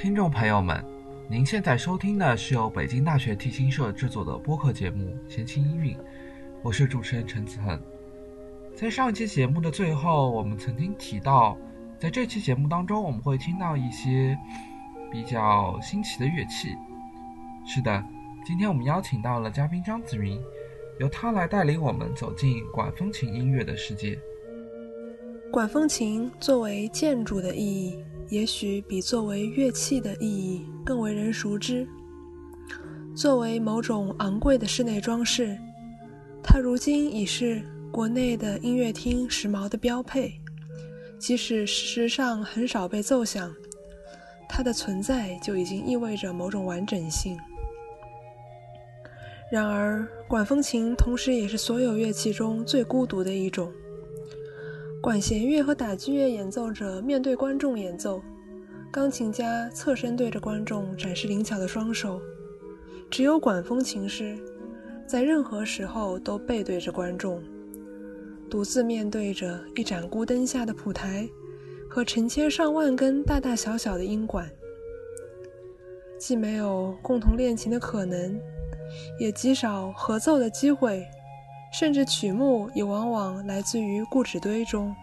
听众朋友们，您现在收听的是由北京大学提琴社制作的播客节目《闲情音韵》，我是主持人陈子恒。在上一期节目的最后，我们曾经提到，在这期节目当中，我们会听到一些比较新奇的乐器。是的，今天我们邀请到了嘉宾张子云，由他来带领我们走进管风琴音乐的世界。管风琴作为建筑的意义。也许比作为乐器的意义更为人熟知。作为某种昂贵的室内装饰，它如今已是国内的音乐厅时髦的标配。即使事实上很少被奏响，它的存在就已经意味着某种完整性。然而，管风琴同时也是所有乐器中最孤独的一种。管弦乐和打击乐演奏者面对观众演奏，钢琴家侧身对着观众展示灵巧的双手。只有管风琴师，在任何时候都背对着观众，独自面对着一盏孤灯下的谱台和成千上万根大大小小的音管。既没有共同练琴的可能，也极少合奏的机会。甚至曲目也往往来自于故纸堆中。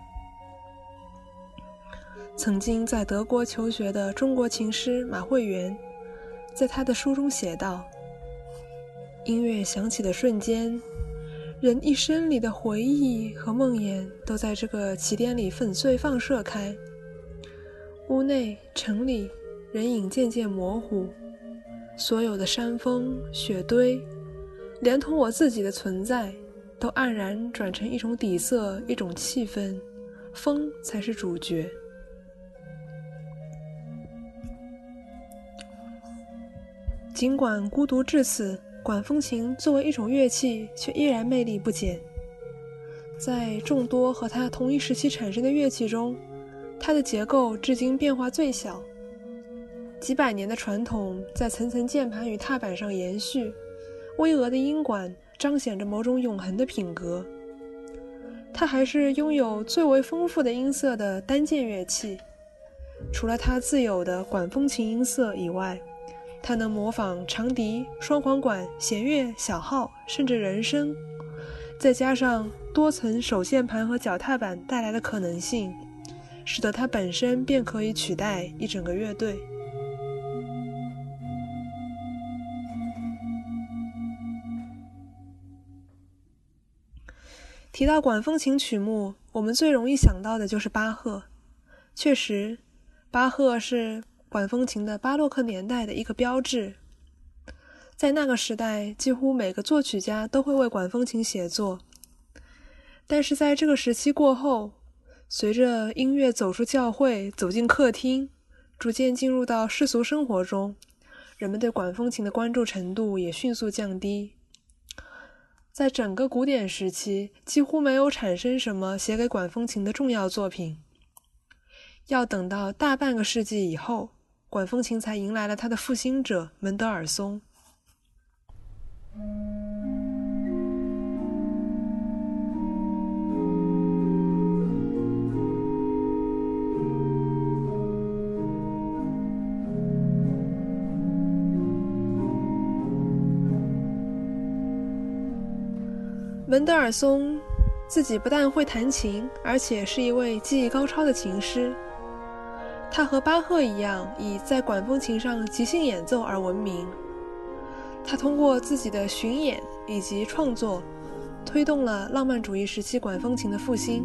曾经在德国求学的中国琴师马慧元，在他的书中写道：“音乐响起的瞬间，人一生里的回忆和梦魇都在这个起点里粉碎放射开。屋内、城里，人影渐渐模糊，所有的山峰、雪堆，连同我自己的存在。”都黯然转成一种底色，一种气氛，风才是主角。尽管孤独至此，管风琴作为一种乐器，却依然魅力不减。在众多和它同一时期产生的乐器中，它的结构至今变化最小。几百年的传统在层层键盘与踏板上延续，巍峨的音管。彰显着某种永恒的品格。它还是拥有最为丰富的音色的单键乐器。除了它自有的管风琴音色以外，它能模仿长笛、双簧管、弦乐、小号，甚至人声。再加上多层手键盘和脚踏板带来的可能性，使得它本身便可以取代一整个乐队。提到管风琴曲目，我们最容易想到的就是巴赫。确实，巴赫是管风琴的巴洛克年代的一个标志。在那个时代，几乎每个作曲家都会为管风琴写作。但是在这个时期过后，随着音乐走出教会，走进客厅，逐渐进入到世俗生活中，人们对管风琴的关注程度也迅速降低。在整个古典时期，几乎没有产生什么写给管风琴的重要作品。要等到大半个世纪以后，管风琴才迎来了它的复兴者门德尔松。门德尔松自己不但会弹琴，而且是一位技艺高超的琴师。他和巴赫一样，以在管风琴上即兴演奏而闻名。他通过自己的巡演以及创作，推动了浪漫主义时期管风琴的复兴。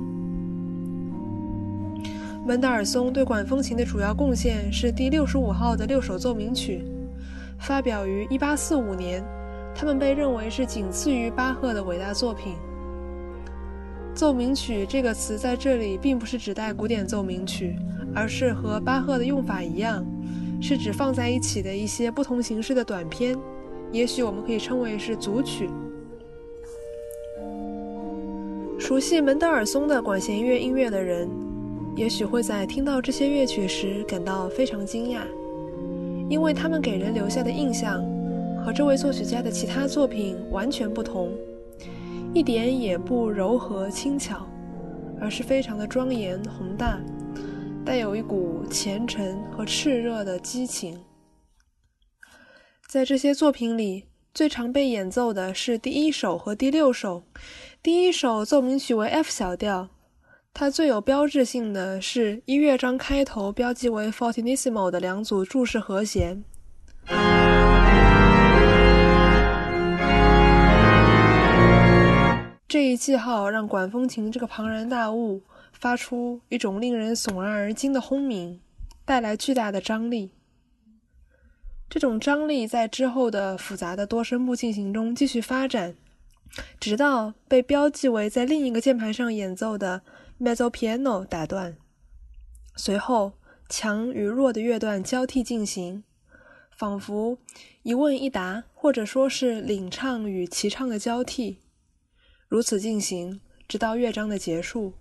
门德尔松对管风琴的主要贡献是第六十五号的六首奏鸣曲，发表于一八四五年。他们被认为是仅次于巴赫的伟大作品。奏鸣曲这个词在这里并不是指代古典奏鸣曲，而是和巴赫的用法一样，是指放在一起的一些不同形式的短篇。也许我们可以称为是组曲。熟悉门德尔松的管弦乐音乐的人，也许会在听到这些乐曲时感到非常惊讶，因为他们给人留下的印象。和这位作曲家的其他作品完全不同，一点也不柔和轻巧，而是非常的庄严宏大，带有一股虔诚和炽热的激情。在这些作品里，最常被演奏的是第一首和第六首。第一首奏鸣曲为 F 小调，它最有标志性的是一乐章开头标记为 fortissimo 的两组注释和弦。这一记号让管风琴这个庞然大物发出一种令人悚然而惊的轰鸣，带来巨大的张力。这种张力在之后的复杂的多声部进行中继续发展，直到被标记为在另一个键盘上演奏的 mezzo piano 打断。随后，强与弱的乐段交替进行，仿佛一问一答，或者说是领唱与齐唱的交替。如此进行，直到乐章的结束。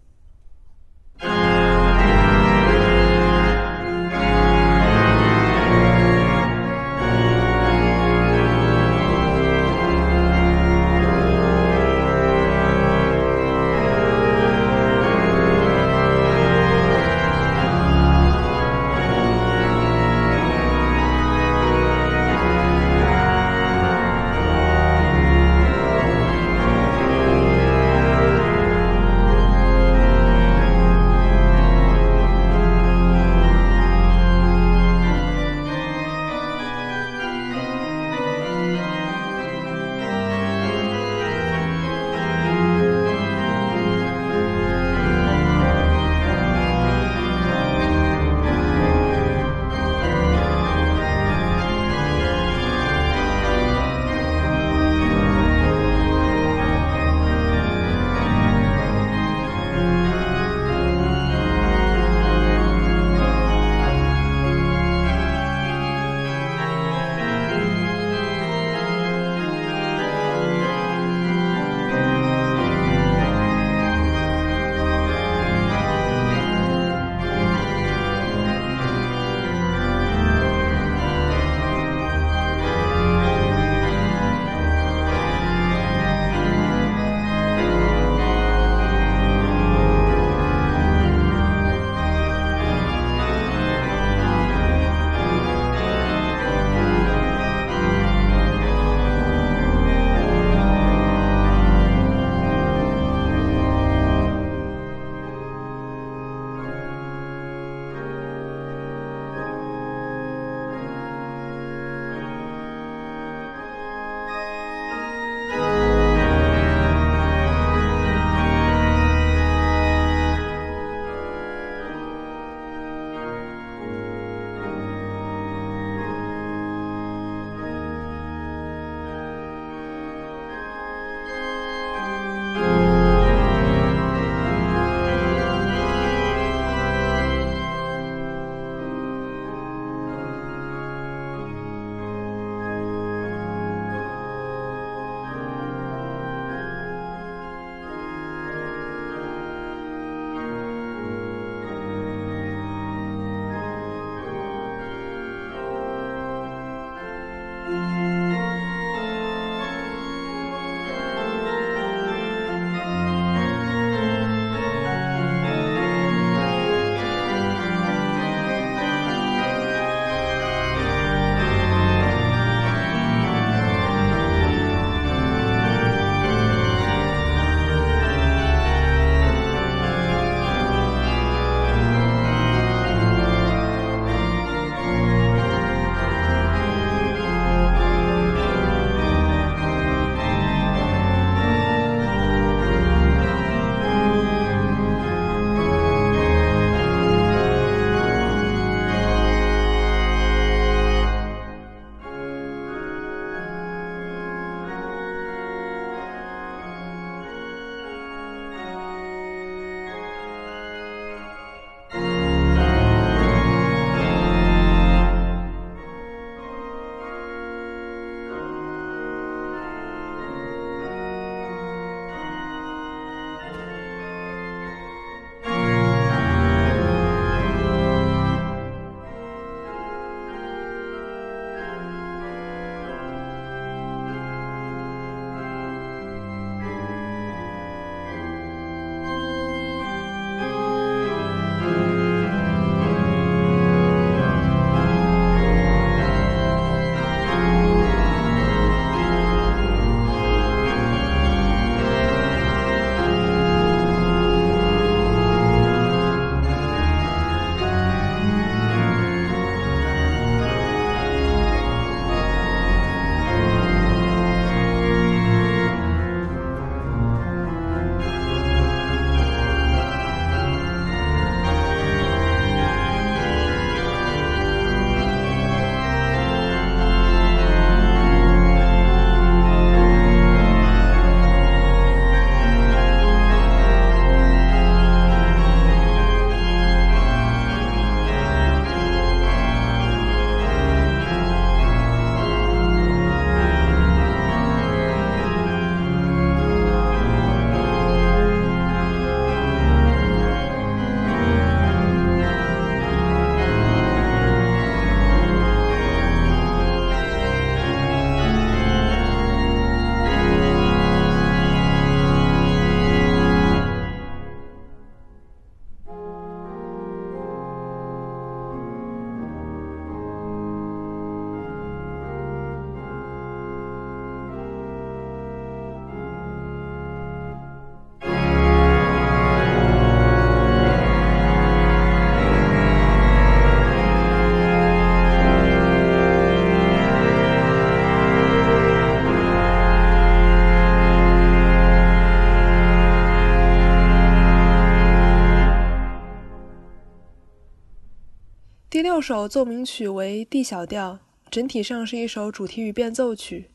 这首奏鸣曲为 D 小调，整体上是一首主题与变奏曲。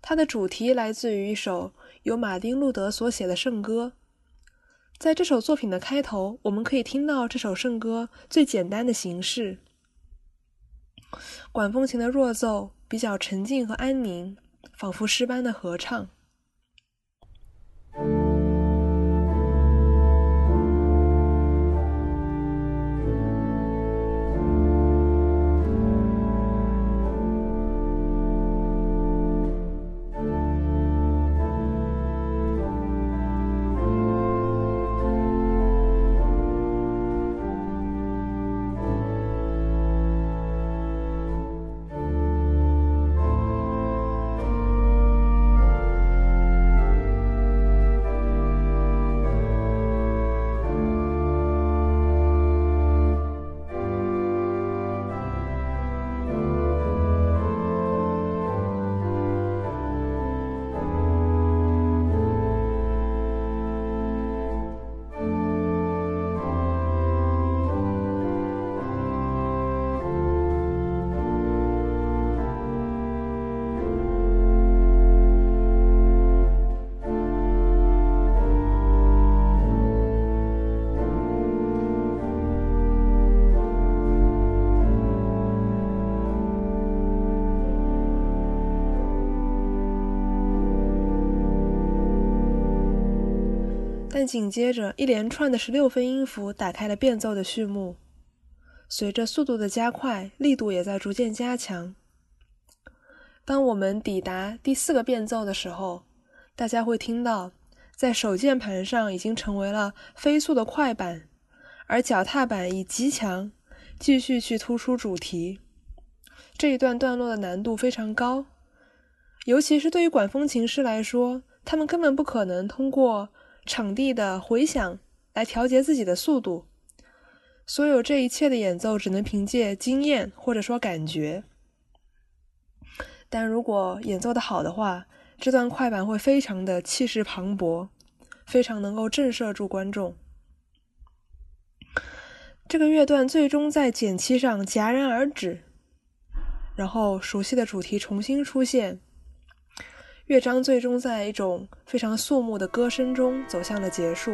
它的主题来自于一首由马丁·路德所写的圣歌。在这首作品的开头，我们可以听到这首圣歌最简单的形式：管风琴的弱奏，比较沉静和安宁，仿佛诗般的合唱。但紧接着，一连串的十六分音符打开了变奏的序幕。随着速度的加快，力度也在逐渐加强。当我们抵达第四个变奏的时候，大家会听到，在手键盘上已经成为了飞速的快板，而脚踏板以极强继续去突出主题。这一段段落的难度非常高，尤其是对于管风琴师来说，他们根本不可能通过。场地的回响来调节自己的速度，所有这一切的演奏只能凭借经验或者说感觉。但如果演奏的好的话，这段快板会非常的气势磅礴，非常能够震慑住观众。这个乐段最终在减七上戛然而止，然后熟悉的主题重新出现。乐章最终在一种非常肃穆的歌声中走向了结束。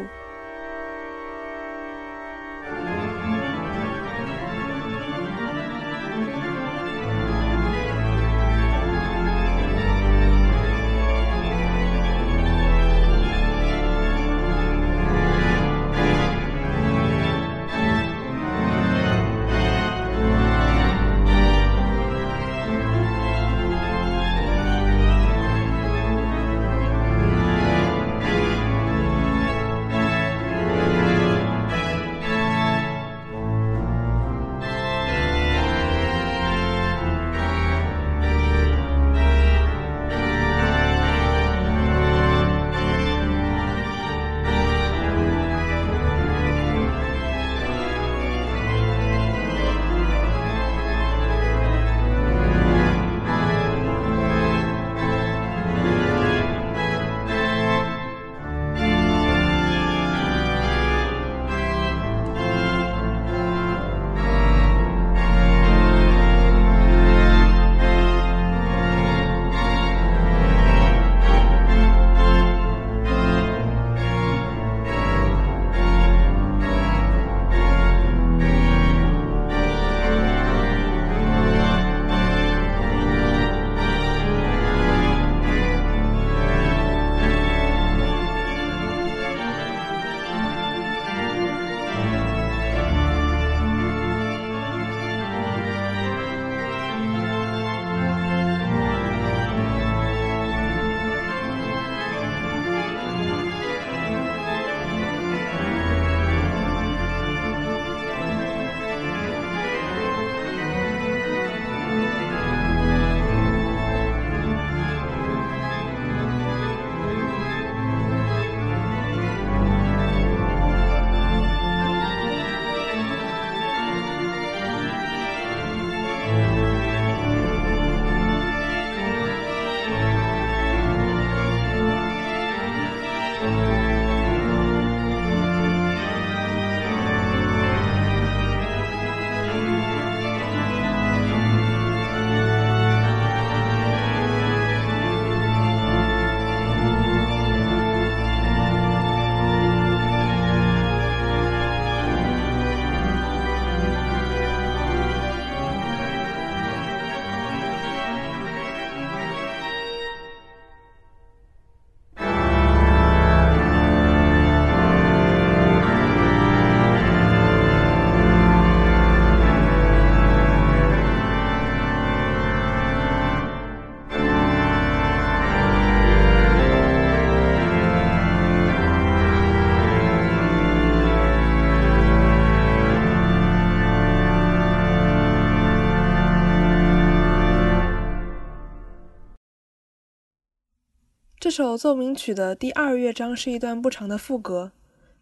这首奏鸣曲的第二乐章是一段不长的副歌，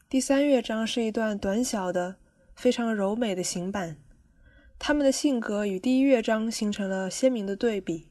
第三乐章是一段短小的、非常柔美的行板。他们的性格与第一乐章形成了鲜明的对比。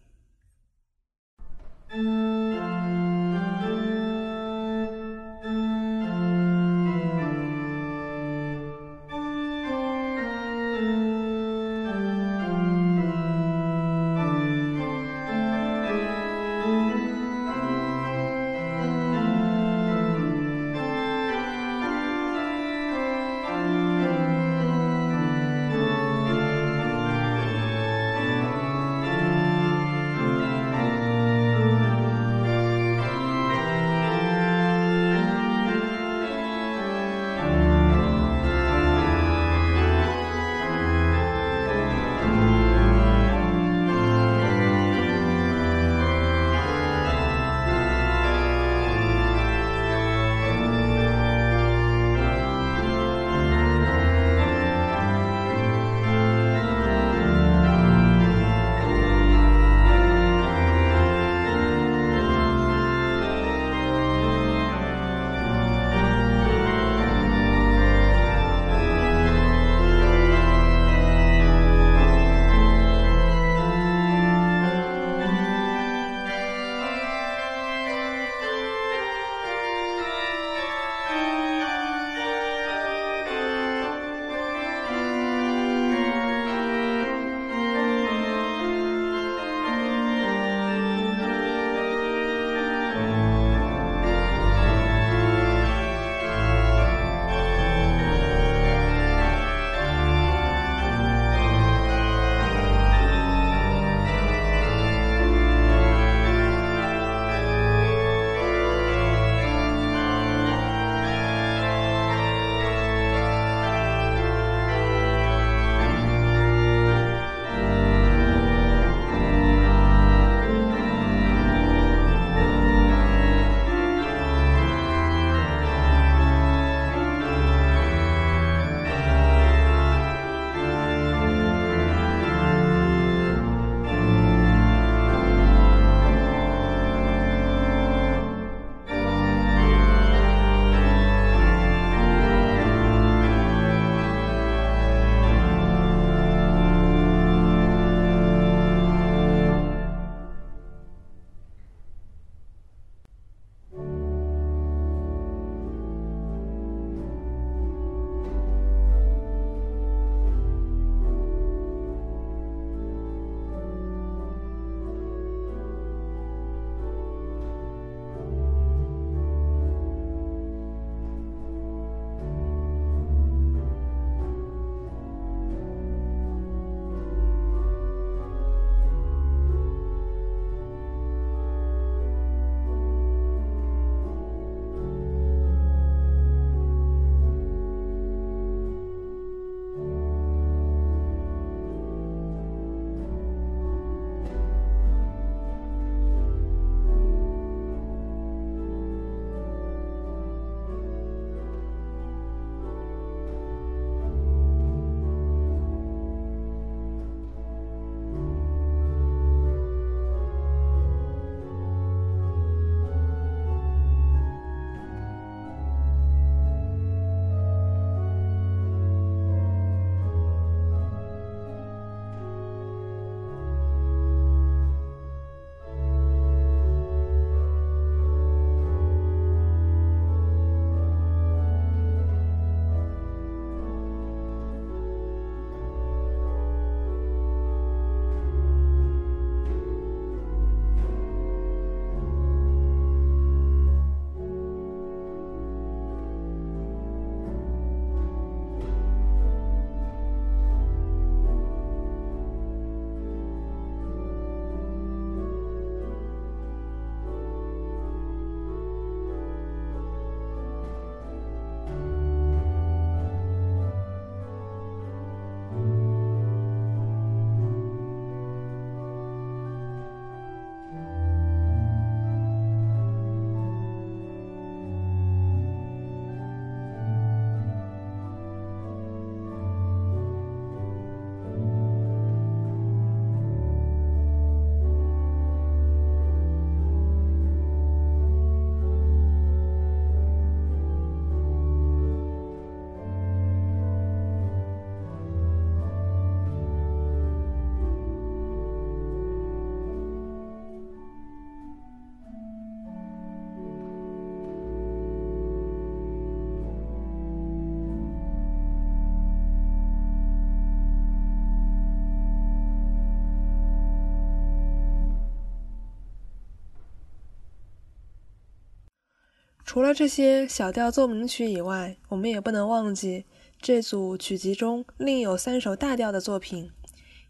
除了这些小调奏鸣曲以外，我们也不能忘记这组曲集中另有三首大调的作品，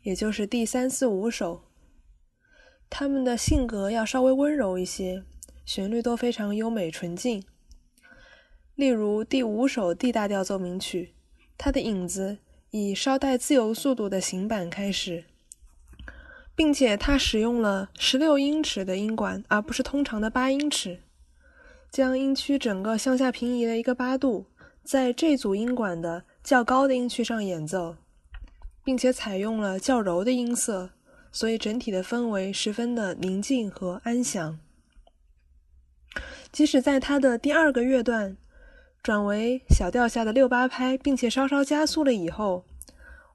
也就是第三、四、五首。他们的性格要稍微温柔一些，旋律都非常优美纯净。例如第五首 D 大调奏鸣曲，它的影子以稍带自由速度的行板开始，并且它使用了十六英尺的音管，而不是通常的八英尺。将音区整个向下平移了一个八度，在这组音管的较高的音区上演奏，并且采用了较柔的音色，所以整体的氛围十分的宁静和安详。即使在它的第二个乐段转为小调下的六八拍，并且稍稍加速了以后，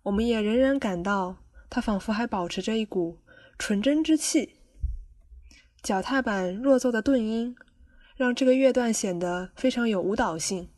我们也仍然感到它仿佛还保持着一股纯真之气。脚踏板弱奏的顿音。让这个乐段显得非常有舞蹈性。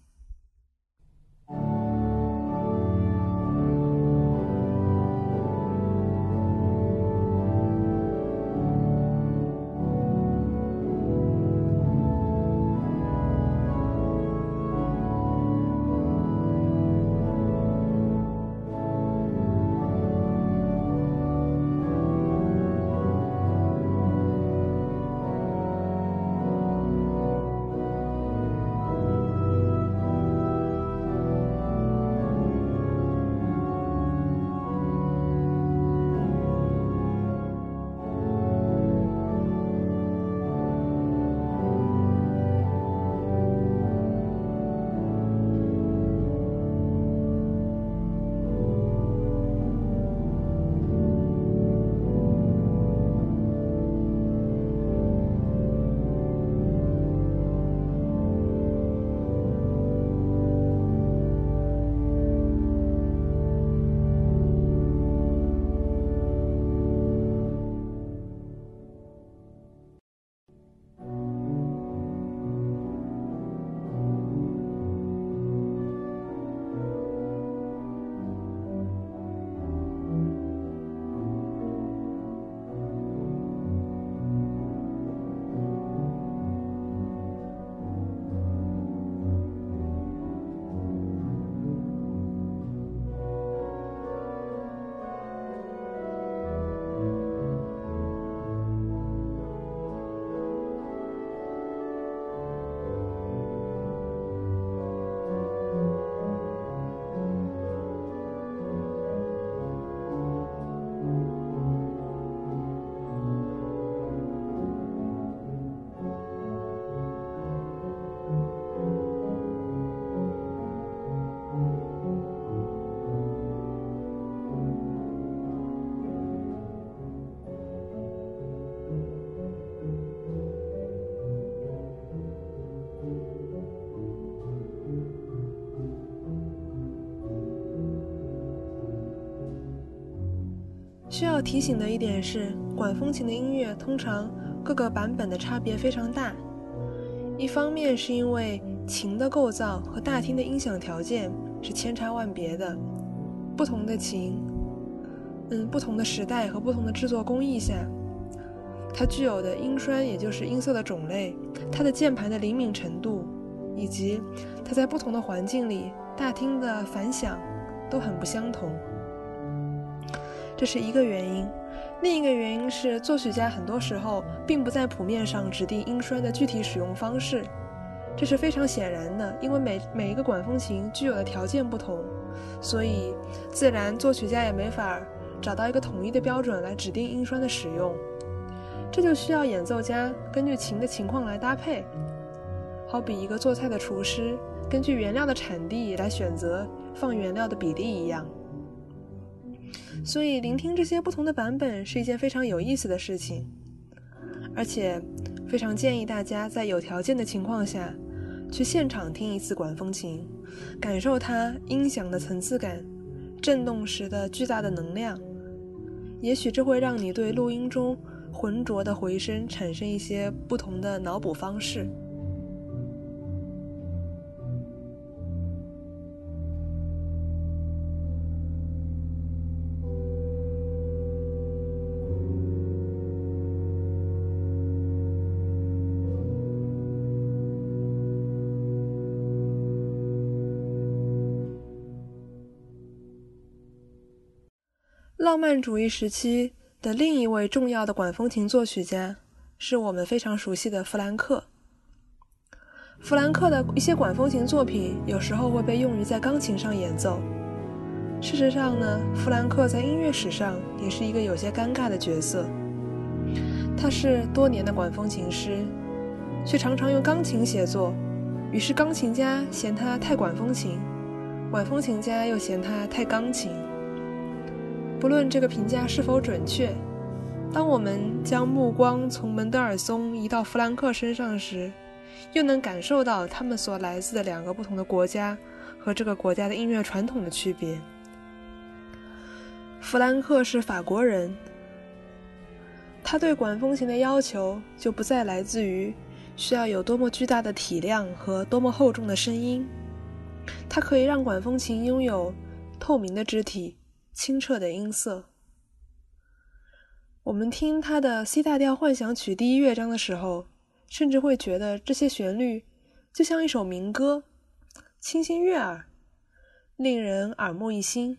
需要提醒的一点是，管风琴的音乐通常各个版本的差别非常大。一方面是因为琴的构造和大厅的音响条件是千差万别的，不同的琴，嗯，不同的时代和不同的制作工艺下，它具有的音栓，也就是音色的种类，它的键盘的灵敏程度，以及它在不同的环境里大厅的反响，都很不相同。这是一个原因，另一个原因是作曲家很多时候并不在谱面上指定音栓的具体使用方式，这是非常显然的，因为每每一个管风琴具有的条件不同，所以自然作曲家也没法找到一个统一的标准来指定音栓的使用，这就需要演奏家根据琴的情况来搭配，好比一个做菜的厨师根据原料的产地来选择放原料的比例一样。所以，聆听这些不同的版本是一件非常有意思的事情，而且非常建议大家在有条件的情况下，去现场听一次管风琴，感受它音响的层次感、震动时的巨大的能量。也许这会让你对录音中浑浊的回声产生一些不同的脑补方式。浪漫主义时期的另一位重要的管风琴作曲家，是我们非常熟悉的弗兰克。弗兰克的一些管风琴作品有时候会被用于在钢琴上演奏。事实上呢，弗兰克在音乐史上也是一个有些尴尬的角色。他是多年的管风琴师，却常常用钢琴写作，于是钢琴家嫌他太管风琴，管风琴家又嫌他太钢琴。不论这个评价是否准确，当我们将目光从门德尔松移到弗兰克身上时，又能感受到他们所来自的两个不同的国家和这个国家的音乐传统的区别。弗兰克是法国人，他对管风琴的要求就不再来自于需要有多么巨大的体量和多么厚重的声音，它可以让管风琴拥有透明的肢体。清澈的音色。我们听他的 C 大调幻想曲第一乐章的时候，甚至会觉得这些旋律就像一首民歌，清新悦耳，令人耳目一新。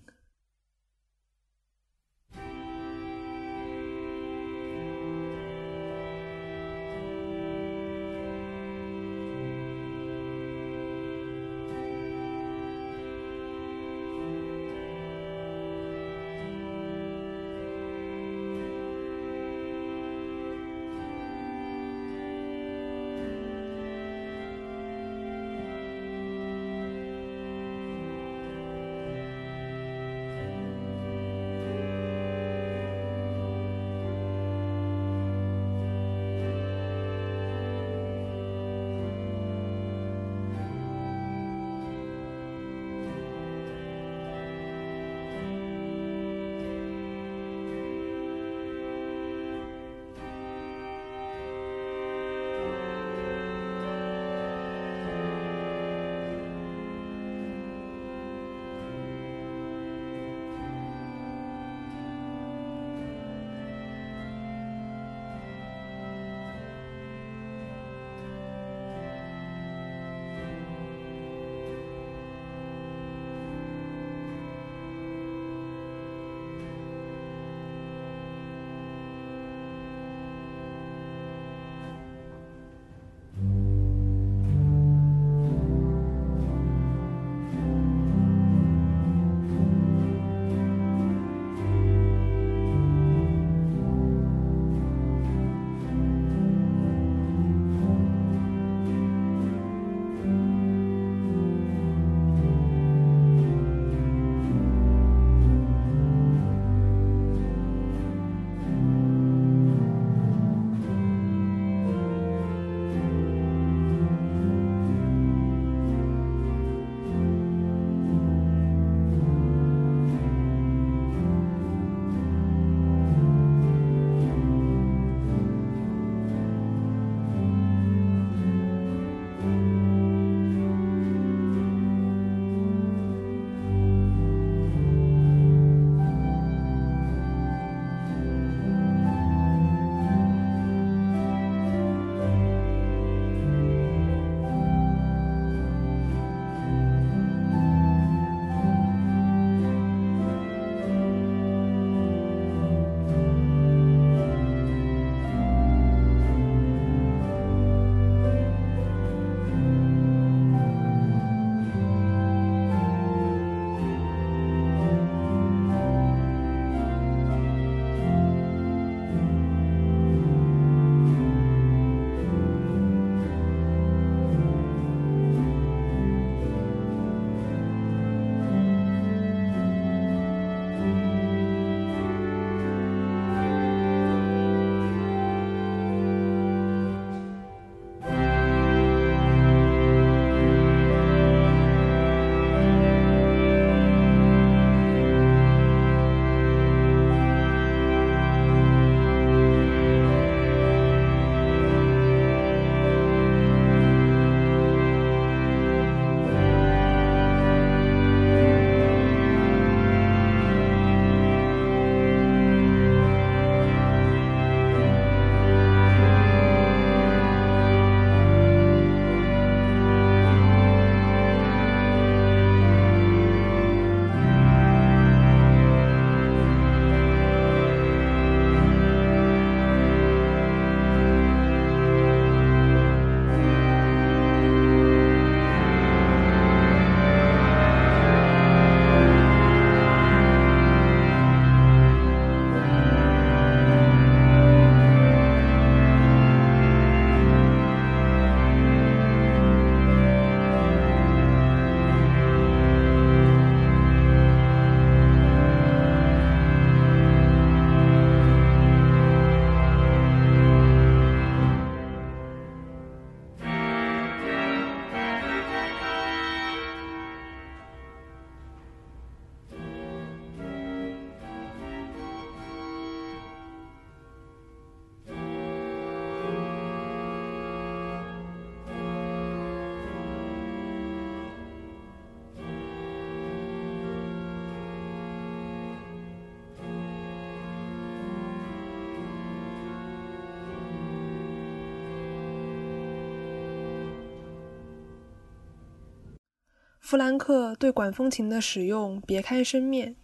弗兰克对管风琴的使用别开生面。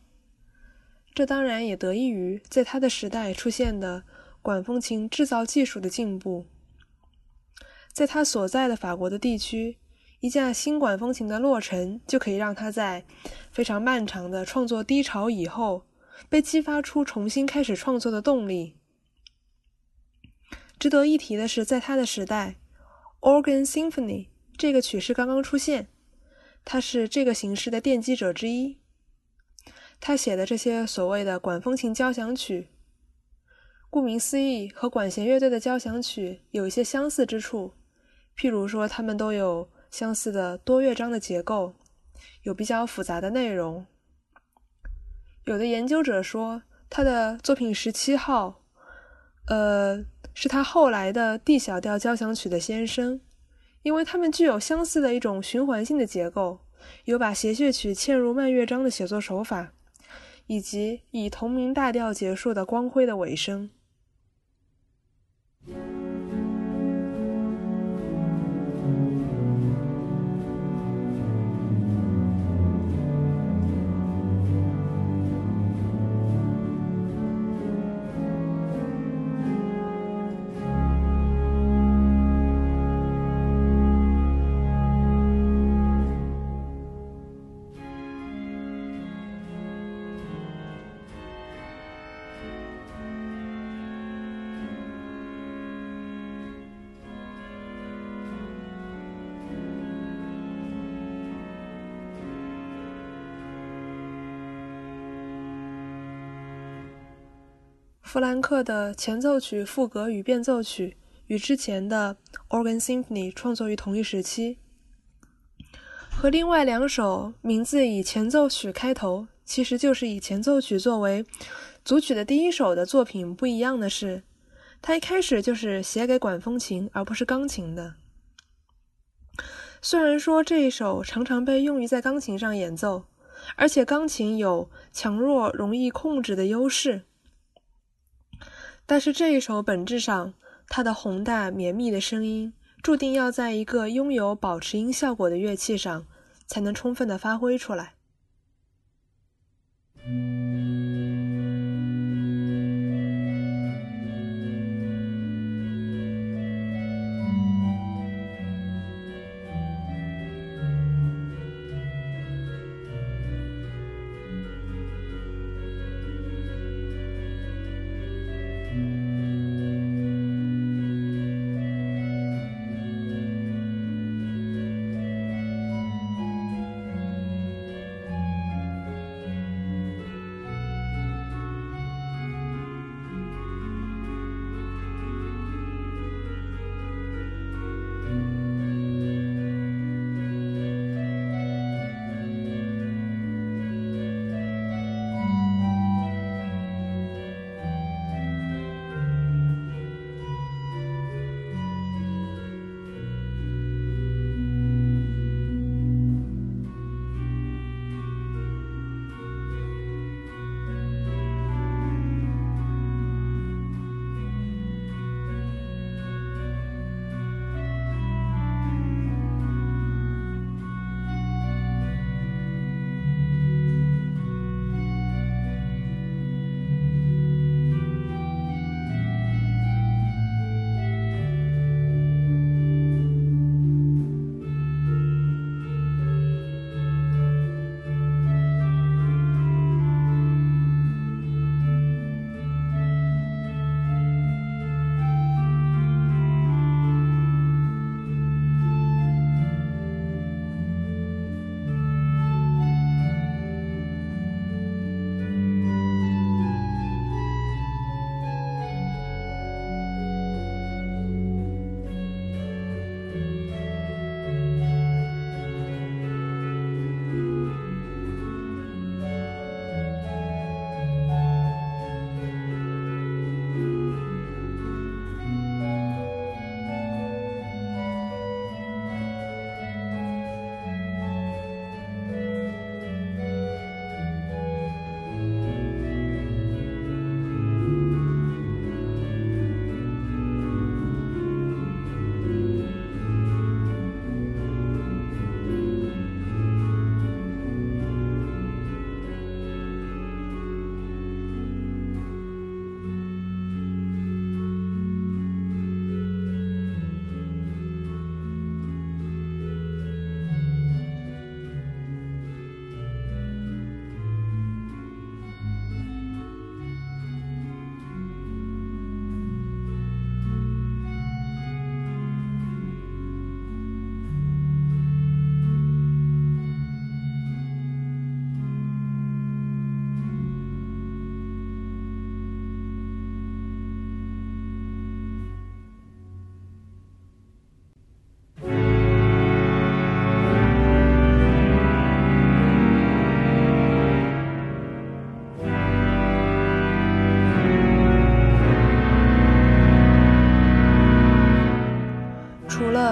这当然也得益于在他的时代出现的管风琴制造技术的进步。在他所在的法国的地区，一架新管风琴的落成就可以让他在非常漫长的创作低潮以后，被激发出重新开始创作的动力。值得一提的是，在他的时代，Organ Symphony 这个曲式刚刚出现，他是这个形式的奠基者之一。他写的这些所谓的管风琴交响曲，顾名思义，和管弦乐队的交响曲有一些相似之处。譬如说，他们都有相似的多乐章的结构，有比较复杂的内容。有的研究者说，他的作品十七号，呃，是他后来的 D 小调交响曲的先声，因为它们具有相似的一种循环性的结构，有把谐谑曲嵌入慢乐章的写作手法。以及以同名大调结束的光辉的尾声。弗兰克的前奏曲、赋格与变奏曲与之前的 Organ Symphony 创作于同一时期，和另外两首名字以前奏曲开头，其实就是以前奏曲作为组曲的第一首的作品不一样的是，它一开始就是写给管风琴而不是钢琴的。虽然说这一首常常被用于在钢琴上演奏，而且钢琴有强弱容易控制的优势。但是这一首本质上，它的宏大绵密的声音，注定要在一个拥有保持音效果的乐器上，才能充分的发挥出来。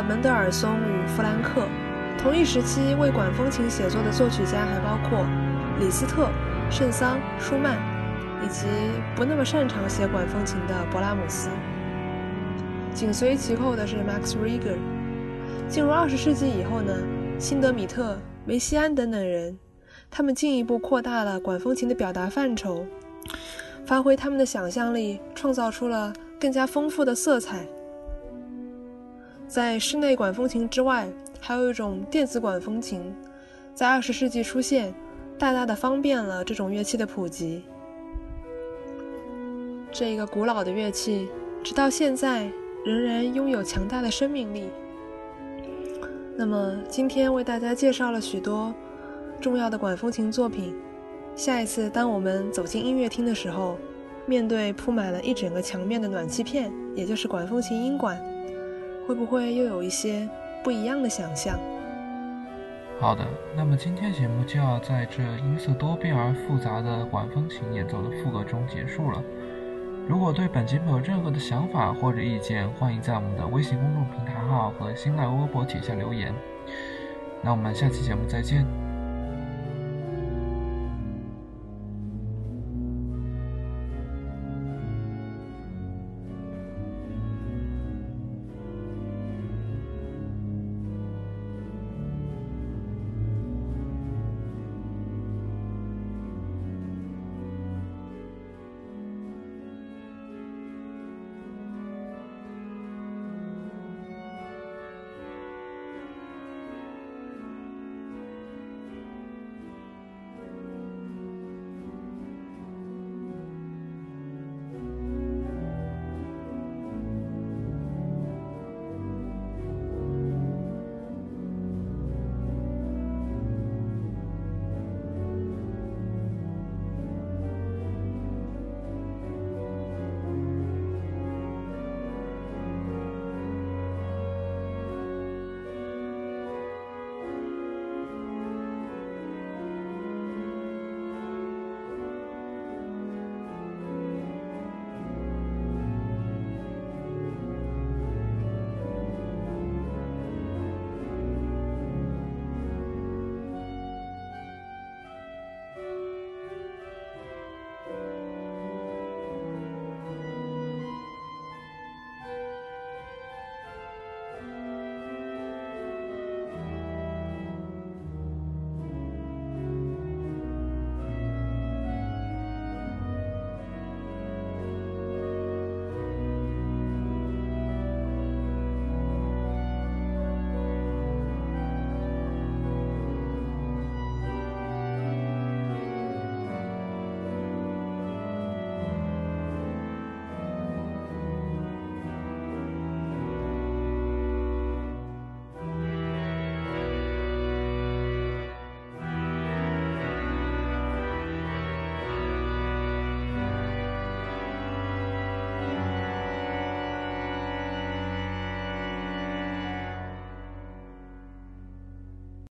门德尔松与弗兰克。同一时期为管风琴写作的作曲家还包括李斯特、圣桑、舒曼，以及不那么擅长写管风琴的勃拉姆斯。紧随其后的是 Max Reger。进入二十世纪以后呢，辛德米特、梅西安等等人，他们进一步扩大了管风琴的表达范畴，发挥他们的想象力，创造出了更加丰富的色彩。在室内管风琴之外，还有一种电子管风琴，在二十世纪出现，大大的方便了这种乐器的普及。这个古老的乐器，直到现在仍然拥有强大的生命力。那么，今天为大家介绍了许多重要的管风琴作品。下一次当我们走进音乐厅的时候，面对铺满了一整个墙面的暖气片，也就是管风琴音管，会不会又有一些？不一样的想象。好的，那么今天节目就要在这音色多变而复杂的管风琴演奏的副歌中结束了。如果对本节目有任何的想法或者意见，欢迎在我们的微信公众平台号和新浪微博底下留言。那我们下期节目再见。